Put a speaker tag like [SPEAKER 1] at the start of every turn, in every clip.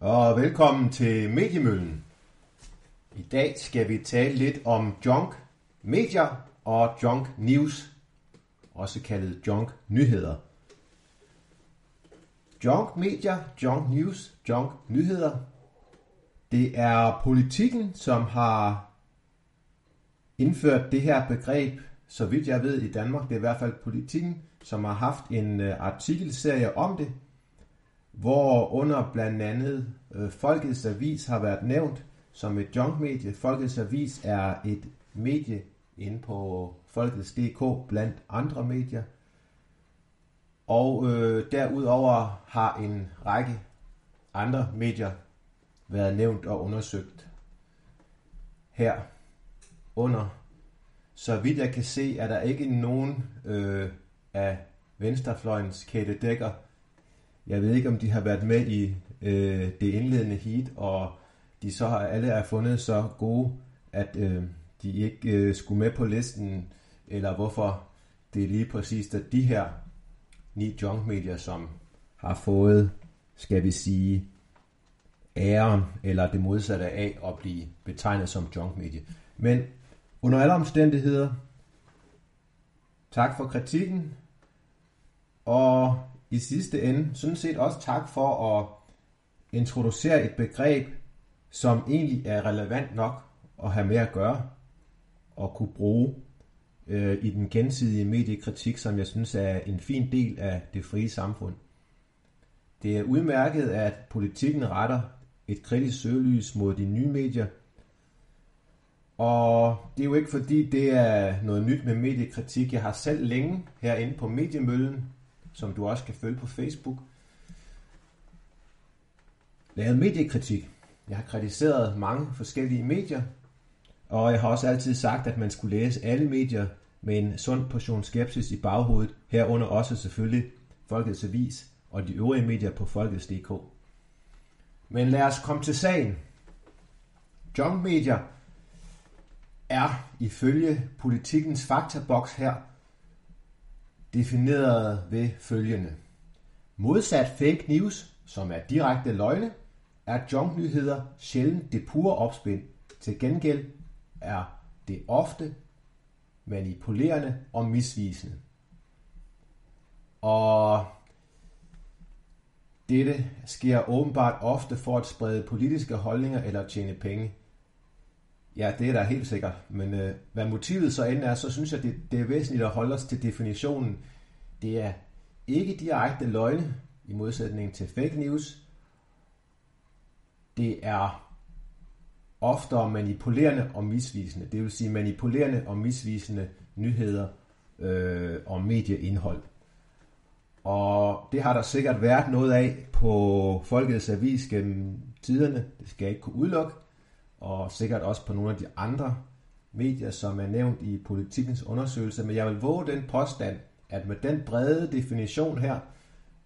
[SPEAKER 1] og velkommen til Mediemøllen. I dag skal vi tale lidt om junk medier og junk news, også kaldet junk nyheder. Junk medier, junk news, junk nyheder. Det er politikken, som har indført det her begreb, så vidt jeg ved i Danmark. Det er i hvert fald politikken, som har haft en øh, artikelserie om det, hvor under blandt andet øh, Folkets Avis har været nævnt som et junkmedie. Folkets Avis er et medie inde på Folkets.dk blandt andre medier. Og øh, derudover har en række andre medier været nævnt og undersøgt her under. Så vidt jeg kan se, er der ikke nogen øh, af venstrefløjens Kate Dækker. Jeg ved ikke, om de har været med i øh, det indledende heat, og de så har alle er fundet så gode, at øh, de ikke øh, skulle med på listen, eller hvorfor det er lige præcis at de her ni junkmedier, som har fået, skal vi sige, æren eller det modsatte af at blive betegnet som junkmedie. Men under alle omstændigheder, tak for kritikken, og i sidste ende, sådan set også tak for at introducere et begreb, som egentlig er relevant nok at have med at gøre og kunne bruge øh, i den gensidige mediekritik, som jeg synes er en fin del af det frie samfund. Det er udmærket, at politikken retter et kritisk søgelys mod de nye medier, og det er jo ikke fordi, det er noget nyt med mediekritik. Jeg har selv længe herinde på Mediemøllen, som du også kan følge på Facebook, lavet mediekritik. Jeg har kritiseret mange forskellige medier, og jeg har også altid sagt, at man skulle læse alle medier med en sund portion skepsis i baghovedet, herunder også selvfølgelig Folkets Avis og de øvrige medier på Folkets.dk. Men lad os komme til sagen. Junk Media er ifølge politikens faktaboks her defineret ved følgende. Modsat fake news, som er direkte løgne, er junknyheder sjældent det pure opspind. Til gengæld er det ofte manipulerende og misvisende. Og dette sker åbenbart ofte for at sprede politiske holdninger eller tjene penge. Ja, det er da helt sikkert. Men øh, hvad motivet så end er, så synes jeg, det, det er væsentligt at holde os til definitionen. Det er ikke direkte løgne, i modsætning til fake news. Det er oftere manipulerende og misvisende. Det vil sige manipulerende og misvisende nyheder øh, og medieindhold. Og det har der sikkert været noget af på Folkets Avis gennem tiderne. Det skal jeg ikke kunne udelukke og sikkert også på nogle af de andre medier, som er nævnt i politikens undersøgelse. Men jeg vil våge den påstand, at med den brede definition her,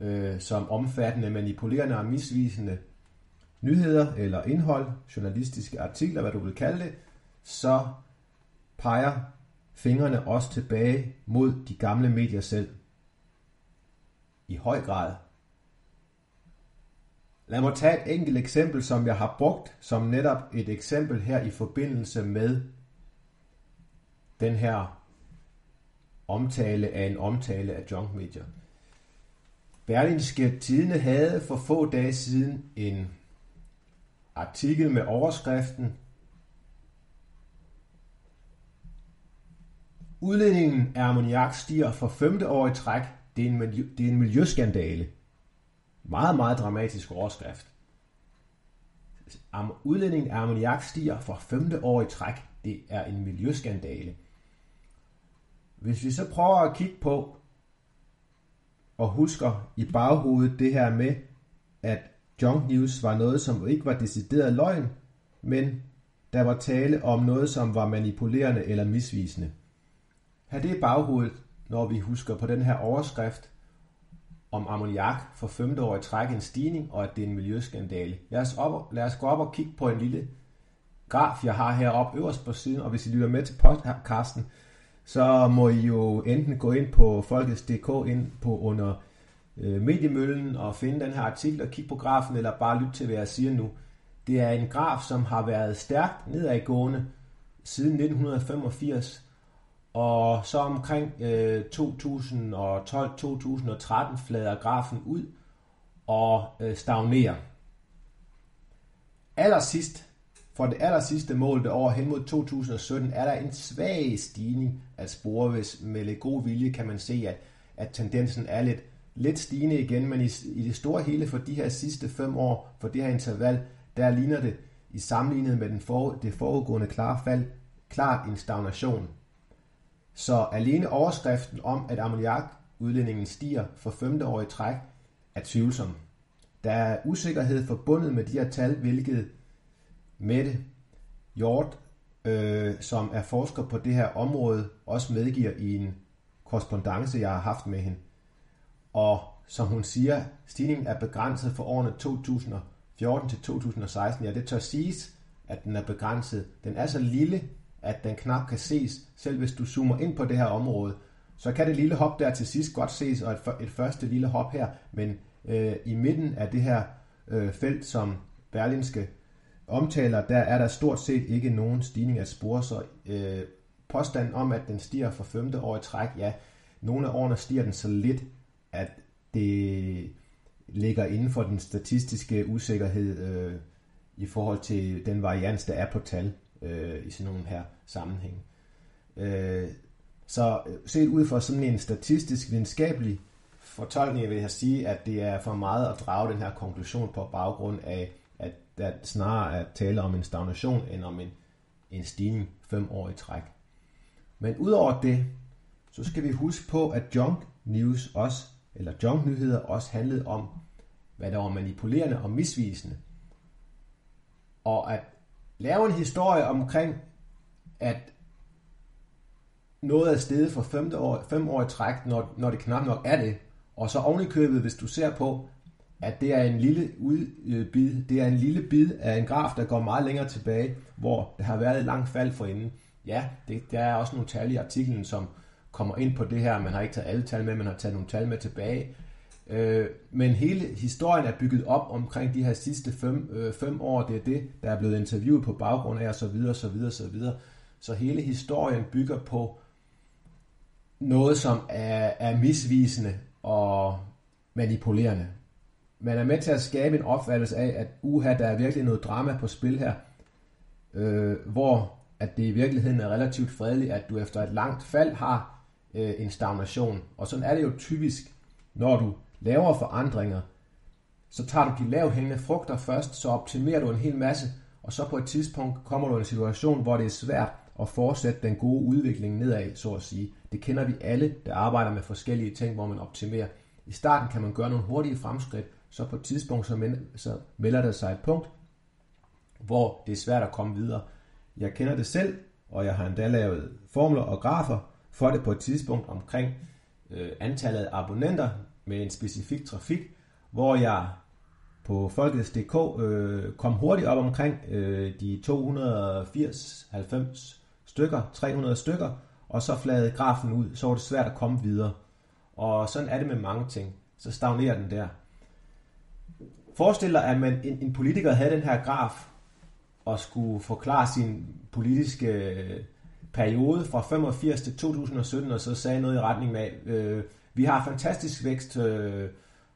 [SPEAKER 1] øh, som omfattende manipulerende og misvisende nyheder eller indhold, journalistiske artikler, hvad du vil kalde det, så peger fingrene også tilbage mod de gamle medier selv. I høj grad. Lad mig tage et enkelt eksempel, som jeg har brugt som netop et eksempel her i forbindelse med den her omtale af en omtale af junk media. Berlingske Tidene havde for få dage siden en artikel med overskriften Udledningen af ammoniak stiger for femte år i træk. Det er en, miljø, det er en miljøskandale. Meget, meget dramatisk overskrift. Udledningen af ammoniak stiger for femte år i træk. Det er en miljøskandale. Hvis vi så prøver at kigge på og husker i baghovedet det her med, at junk news var noget, som ikke var decideret løgn, men der var tale om noget, som var manipulerende eller misvisende. Her det i baghovedet, når vi husker på den her overskrift, om ammoniak for femte år i træk en stigning, og at det er en miljøskandale. Lad os, op, lad os gå op og kigge på en lille graf, jeg har heroppe øverst på siden, og hvis I lytter med til podcasten, så må I jo enten gå ind på Folkets.dk ind på under øh, mediemøllen og finde den her artikel og kigge på grafen, eller bare lytte til, hvad jeg siger nu. Det er en graf, som har været stærkt nedadgående siden 1985, og så omkring øh, 2012-2013 flader grafen ud og øh, stagnerer. Allersidst, for det aller sidste mål år hen mod 2017, er der en svag stigning af spore, hvis med lidt god vilje kan man se, at, at tendensen er lidt, lidt stigende igen, men i, i det store hele for de her sidste fem år, for det her interval, der ligner det i sammenlignet med den for, det foregående klare fald klart en stagnation. Så alene overskriften om, at ammoniakudledningen stiger for femte år i træk, er tvivlsom. Der er usikkerhed forbundet med de her tal, hvilket Mette Hjort, øh, som er forsker på det her område, også medgiver i en korrespondence, jeg har haft med hende. Og som hun siger, stigningen er begrænset for årene 2014 til 2016. Ja, det tør siges, at den er begrænset. Den er så lille, at den knap kan ses, selv hvis du zoomer ind på det her område. Så kan det lille hop der til sidst godt ses, og et, et første lille hop her, men øh, i midten af det her øh, felt, som Berlinske omtaler, der er der stort set ikke nogen stigning af spor, så øh, påstanden om, at den stiger for femte år i træk, ja, nogle af årene stiger den så lidt, at det ligger inden for den statistiske usikkerhed øh, i forhold til den varians, der er på tal øh, i sådan nogle her sammenhæng. Øh, så øh, set ud fra sådan en statistisk videnskabelig fortolkning vil jeg sige, at det er for meget at drage den her konklusion på baggrund af, at der snarere er tale om en stagnation end om en, en stigning fem år i træk. Men udover det, så skal vi huske på, at junk news også, eller junk nyheder også handlede om, hvad der var manipulerende og misvisende. Og at lave en historie omkring, at noget er stedet for femte år, fem år i træk, når, når det knap nok er det. Og så ovenikøbet, købet, hvis du ser på, at det er en lille udbid, øh, det er en lille bid af en graf, der går meget længere tilbage, hvor der har været et langt fald forinden. Ja, det, der er også nogle tal i artiklen, som kommer ind på det her. Man har ikke taget alle tal med, man har taget nogle tal med tilbage. Øh, men hele historien er bygget op omkring de her sidste fem, øh, fem år. Det er det, der er blevet interviewet på baggrund af, og så videre, så videre, så videre. Så hele historien bygger på noget, som er, er misvisende og manipulerende. Man er med til at skabe en opfattelse af, at uha, der er virkelig noget drama på spil her, øh, hvor at det i virkeligheden er relativt fredeligt, at du efter et langt fald har øh, en stagnation. Og sådan er det jo typisk, når du laver forandringer, så tager du de lavhængende frugter først, så optimerer du en hel masse, og så på et tidspunkt kommer du i en situation, hvor det er svært at fortsætte den gode udvikling nedad, så at sige. Det kender vi alle, der arbejder med forskellige ting, hvor man optimerer. I starten kan man gøre nogle hurtige fremskridt, så på et tidspunkt så, så melder der sig et punkt, hvor det er svært at komme videre. Jeg kender det selv, og jeg har endda lavet formler og grafer for det på et tidspunkt omkring øh, antallet af abonnenter med en specifik trafik, hvor jeg på Folkets.dk øh, kom hurtigt op omkring øh, de 280-90 stykker, 300 stykker, og så fladede grafen ud, så var det svært at komme videre. Og sådan er det med mange ting. Så stagnerer den der. Forestil dig, at man, en, en politiker havde den her graf, og skulle forklare sin politiske øh, periode fra 85 til 2017, og så sagde noget i retning af, øh, vi har fantastisk vækst øh,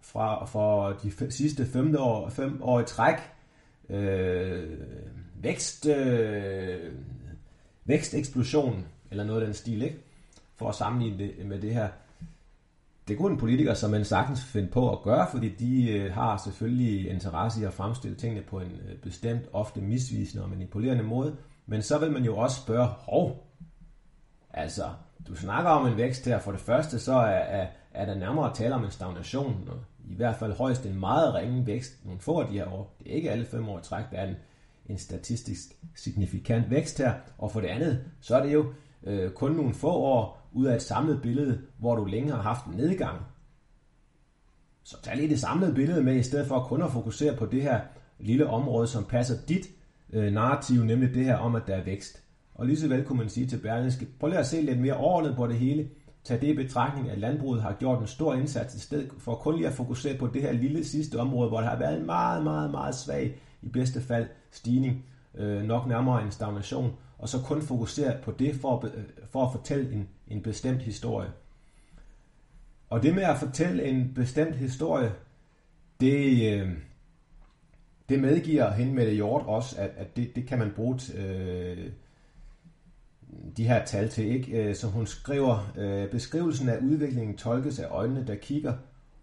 [SPEAKER 1] fra for de sidste fem år, fem år i træk. Øh, vækst, øh, væksteksplosion, eller noget af den stil, ikke? for at sammenligne det med det her. Det kunne en politiker som man sagtens finde på at gøre, fordi de øh, har selvfølgelig interesse i at fremstille tingene på en øh, bestemt, ofte misvisende og manipulerende måde. Men så vil man jo også spørge, hov, altså, du snakker om en vækst her. For det første, så er, er, er der nærmere tale om en stagnation, og i hvert fald højst en meget ringe vækst nogle få af de her år. Det er ikke alle fem år i træk, der er en, en statistisk signifikant vækst her. Og for det andet, så er det jo øh, kun nogle få år ud af et samlet billede, hvor du længe har haft en nedgang. Så tag lige det samlede billede med, i stedet for kun at fokusere på det her lille område, som passer dit øh, narrativ, nemlig det her om, at der er vækst. Og lige så vel kunne man sige til Berlingske, prøv lige at se lidt mere overordnet på det hele. Tag det i betragtning, at landbruget har gjort en stor indsats i stedet for kun lige at fokusere på det her lille sidste område, hvor der har været en meget, meget, meget svag, i bedste fald, stigning, øh, nok nærmere en stagnation, og så kun fokusere på det for at, øh, for at fortælle en, en bestemt historie. Og det med at fortælle en bestemt historie, det, øh, det medgiver hende med det hjort også, at, at det, det kan man bruge t, øh, de her tal til, ikke? Øh, så som hun skriver, øh, beskrivelsen af udviklingen tolkes af øjnene, der kigger,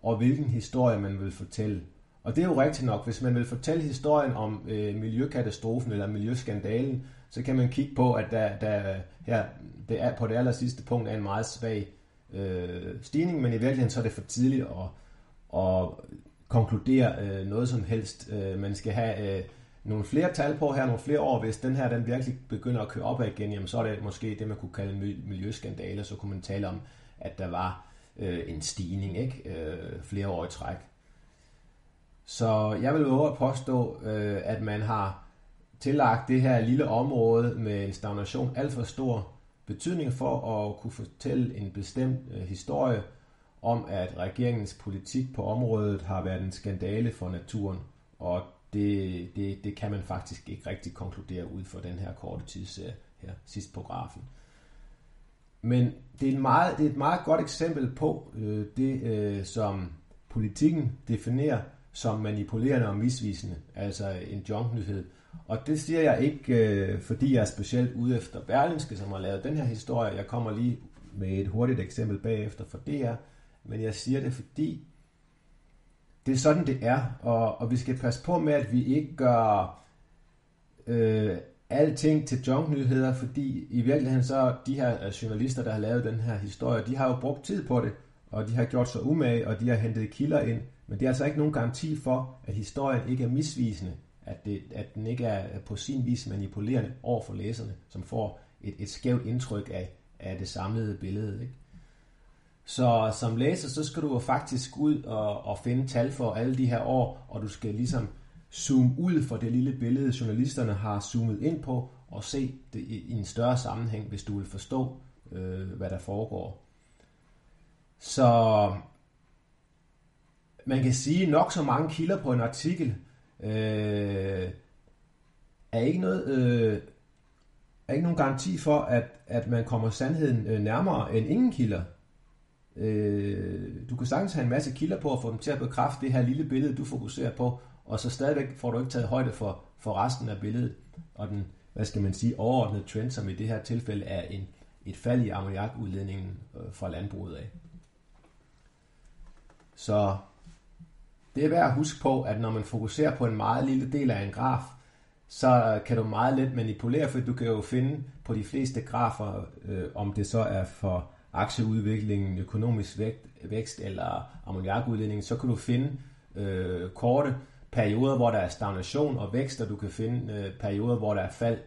[SPEAKER 1] og hvilken historie man vil fortælle. Og det er jo rigtigt nok, hvis man vil fortælle historien om øh, miljøkatastrofen eller miljøskandalen, så kan man kigge på, at der, der her, det er, på det aller sidste punkt er en meget svag øh, stigning, men i virkeligheden så er det for tidligt at, at konkludere øh, noget som helst. Øh, man skal have øh, nogle flere tal på her, nogle flere år. Hvis den her den virkelig begynder at køre op igen, jamen, så er det måske det, man kunne kalde en miljøskandale. Så kunne man tale om, at der var øh, en stigning ikke? Øh, flere år i træk. Så jeg vil våge at påstå, øh, at man har tillagt det her lille område med en stagnation alt for stor betydning for at kunne fortælle en bestemt øh, historie om, at regeringens politik på området har været en skandale for naturen, og det, det, det kan man faktisk ikke rigtig konkludere ud fra den her korte tidsserie her sidst på grafen. Men det er, en meget, det er et meget godt eksempel på øh, det, øh, som politikken definerer som manipulerende og misvisende, altså en junknyhed. Og det siger jeg ikke, øh, fordi jeg er specielt ude efter Berlingske, som har lavet den her historie. Jeg kommer lige med et hurtigt eksempel bagefter for DR, men jeg siger det, fordi det er sådan, det er, og, og vi skal passe på med, at vi ikke gør øh, alting til junknyheder, fordi i virkeligheden så de her øh, journalister, der har lavet den her historie, de har jo brugt tid på det, og de har gjort sig umage, og de har hentet kilder ind, men det er altså ikke nogen garanti for, at historien ikke er misvisende, at, det, at den ikke er øh, på sin vis manipulerende over for læserne, som får et, et skævt indtryk af, af det samlede billede. Ikke? Så som læser, så skal du jo faktisk ud og, og finde tal for alle de her år, og du skal ligesom zoome ud for det lille billede, journalisterne har zoomet ind på, og se det i en større sammenhæng, hvis du vil forstå, øh, hvad der foregår. Så man kan sige, nok så mange kilder på en artikel øh, er ikke noget øh, er ikke nogen garanti for, at, at man kommer sandheden øh, nærmere end ingen kilder. Øh, du kan sagtens have en masse kilder på at få dem til at bekræfte det her lille billede, du fokuserer på, og så stadigvæk får du ikke taget højde for, for resten af billedet. Og den, hvad skal man sige, overordnede trend, som i det her tilfælde er en, et fald i ammoniakudledningen øh, fra landbruget af. Så det er værd at huske på, at når man fokuserer på en meget lille del af en graf, så kan du meget let manipulere, for du kan jo finde på de fleste grafer, øh, om det så er for aktieudviklingen, økonomisk vægt, vækst eller ammoniakudledning, så kan du finde øh, korte perioder, hvor der er stagnation og vækst, og du kan finde øh, perioder, hvor der er fald,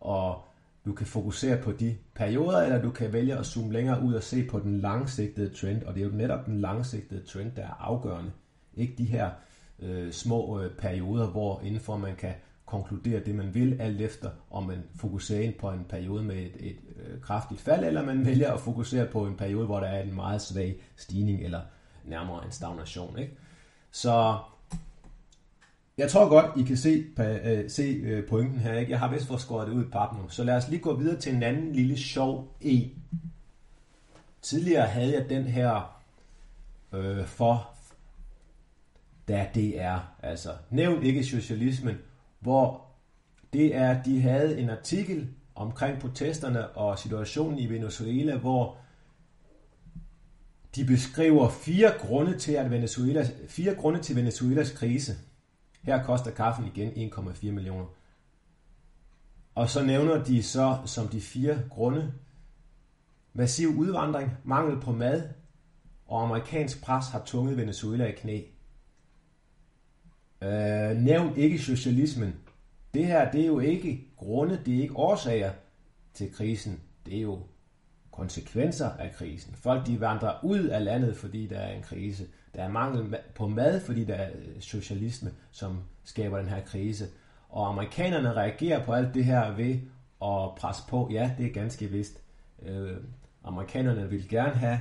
[SPEAKER 1] og du kan fokusere på de perioder, eller du kan vælge at zoome længere ud og se på den langsigtede trend, og det er jo netop den langsigtede trend, der er afgørende. Ikke de her øh, små øh, perioder, hvor indenfor man kan konkludere det, man vil, alt efter om man fokuserer ind på en periode med et, et øh, kraftigt fald, eller man vælger at fokusere på en periode, hvor der er en meget svag stigning, eller nærmere en stagnation. Ikke? Så jeg tror godt, I kan se, øh, se øh, pointen her. Ikke? Jeg har vist fået skåret det ud i pap nu. Så lad os lige gå videre til en anden lille sjov E. Tidligere havde jeg den her øh, for da det er, altså nævn ikke socialismen, hvor det er, de havde en artikel omkring protesterne og situationen i Venezuela, hvor de beskriver fire grunde til, at Venezuela, fire grunde til Venezuelas krise. Her koster kaffen igen 1,4 millioner. Og så nævner de så som de fire grunde massiv udvandring, mangel på mad og amerikansk pres har tunget Venezuela i knæ. Øh, nævn ikke socialismen. Det her, det er jo ikke grunde, det er ikke årsager til krisen. Det er jo konsekvenser af krisen. Folk de vandrer ud af landet, fordi der er en krise. Der er mangel på mad, fordi der er øh, socialisme, som skaber den her krise. Og amerikanerne reagerer på alt det her ved at presse på. Ja, det er ganske vist. Øh, Amerikanerne vil gerne have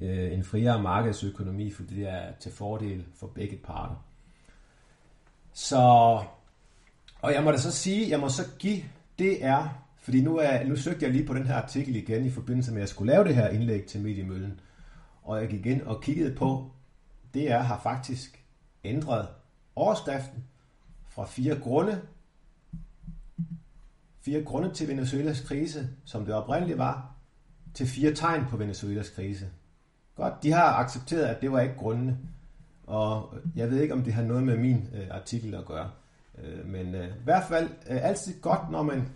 [SPEAKER 1] øh, en friere markedsøkonomi, fordi det er til fordel for begge parter. Så, og jeg må da så sige, jeg må så give DR, fordi nu, er, nu søgte jeg lige på den her artikel igen i forbindelse med, at jeg skulle lave det her indlæg til Mediemøllen, og jeg gik ind og kiggede på, DR har faktisk ændret overskriften fra fire grunde, fire grunde til Venezuelas krise, som det oprindeligt var, til fire tegn på Venezuelas krise. Godt, de har accepteret, at det var ikke grundene, og øh, jeg ved ikke, om det har noget med min øh, artikel at gøre. Øh, men øh, i hvert fald øh, altid godt, når man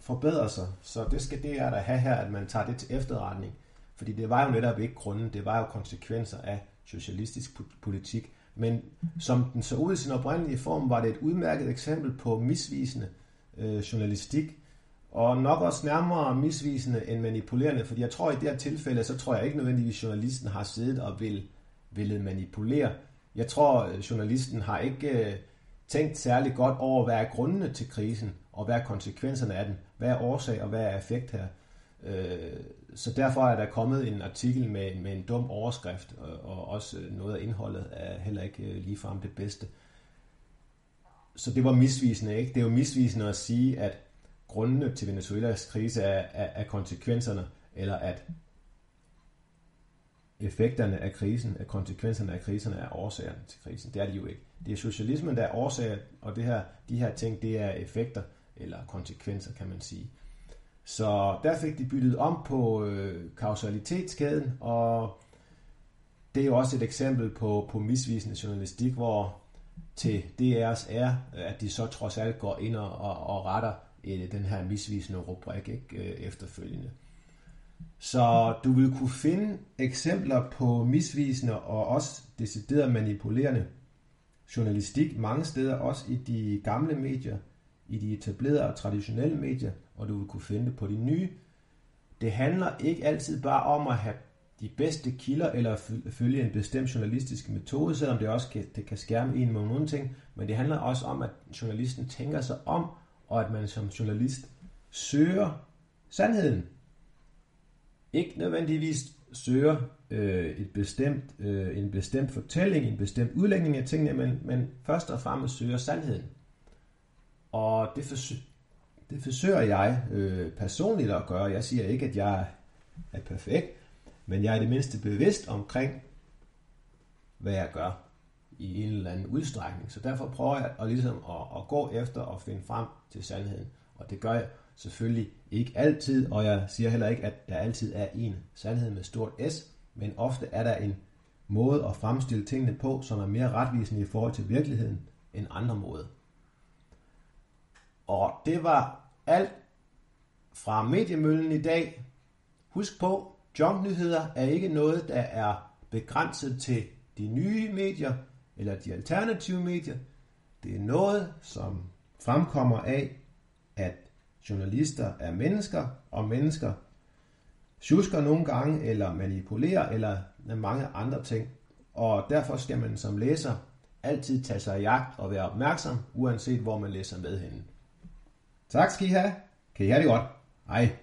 [SPEAKER 1] forbedrer sig. Så det skal det er der have her, at man tager det til efterretning. Fordi det var jo netop ikke grunden, det var jo konsekvenser af socialistisk politik. Men som den så ud i sin oprindelige form, var det et udmærket eksempel på misvisende øh, journalistik, og nok også nærmere misvisende end manipulerende, fordi jeg tror i det her tilfælde, så tror jeg ikke nødvendigvis, at journalisten har siddet og vil, ville manipulere. Jeg tror, øh, journalisten har ikke øh, tænkt særlig godt over, hvad er grundene til krisen, og hvad er konsekvenserne af den, hvad er årsag og hvad er effekt her. Øh, så derfor er der kommet en artikel med, med en dum overskrift, og, også noget af indholdet er heller ikke ligefrem det bedste. Så det var misvisende, ikke? Det er jo misvisende at sige, at grundene til Venezuelas krise er, er, er konsekvenserne, eller at effekterne af krisen, af konsekvenserne af kriserne er årsagerne til krisen. Det er det jo ikke. Det er socialismen, der er årsager, og det her, de her ting, det er effekter, eller konsekvenser, kan man sige. Så der fik de byttet om på øh, kausalitetskæden, og det er jo også et eksempel på, på misvisende journalistik, hvor til DR's er, at de så trods alt går ind og, og, og retter øh, den her misvisende rubrik ikke, øh, efterfølgende. Så du vil kunne finde eksempler på misvisende og også decideret manipulerende journalistik mange steder, også i de gamle medier, i de etablerede og traditionelle medier, og du vil kunne finde det på de nye. Det handler ikke altid bare om at have de bedste kilder eller følge en bestemt journalistisk metode, selvom det også kan, det kan skærme en mod nogle ting, men det handler også om, at journalisten tænker sig om, og at man som journalist søger sandheden. Ikke nødvendigvis søger øh, et bestemt, øh, en bestemt fortælling, en bestemt udlægning af tingene, men, men først og fremmest søger sandheden. Og det, forsø- det forsøger jeg øh, personligt at gøre. Jeg siger ikke, at jeg er perfekt, men jeg er det mindste bevidst omkring, hvad jeg gør i en eller anden udstrækning. Så derfor prøver jeg at, ligesom at, at gå efter og finde frem til sandheden. Og det gør jeg selvfølgelig ikke altid, og jeg siger heller ikke, at der altid er en sandhed med stort S, men ofte er der en måde at fremstille tingene på, som er mere retvisende i forhold til virkeligheden end andre måder. Og det var alt fra Mediemøllen i dag. Husk på, junknyheder er ikke noget, der er begrænset til de nye medier eller de alternative medier. Det er noget, som fremkommer af, at journalister er mennesker, og mennesker tjusker nogle gange, eller manipulerer, eller mange andre ting. Og derfor skal man som læser altid tage sig i jagt og være opmærksom, uanset hvor man læser med henne. Tak skal I have. Kan I have det godt. Hej.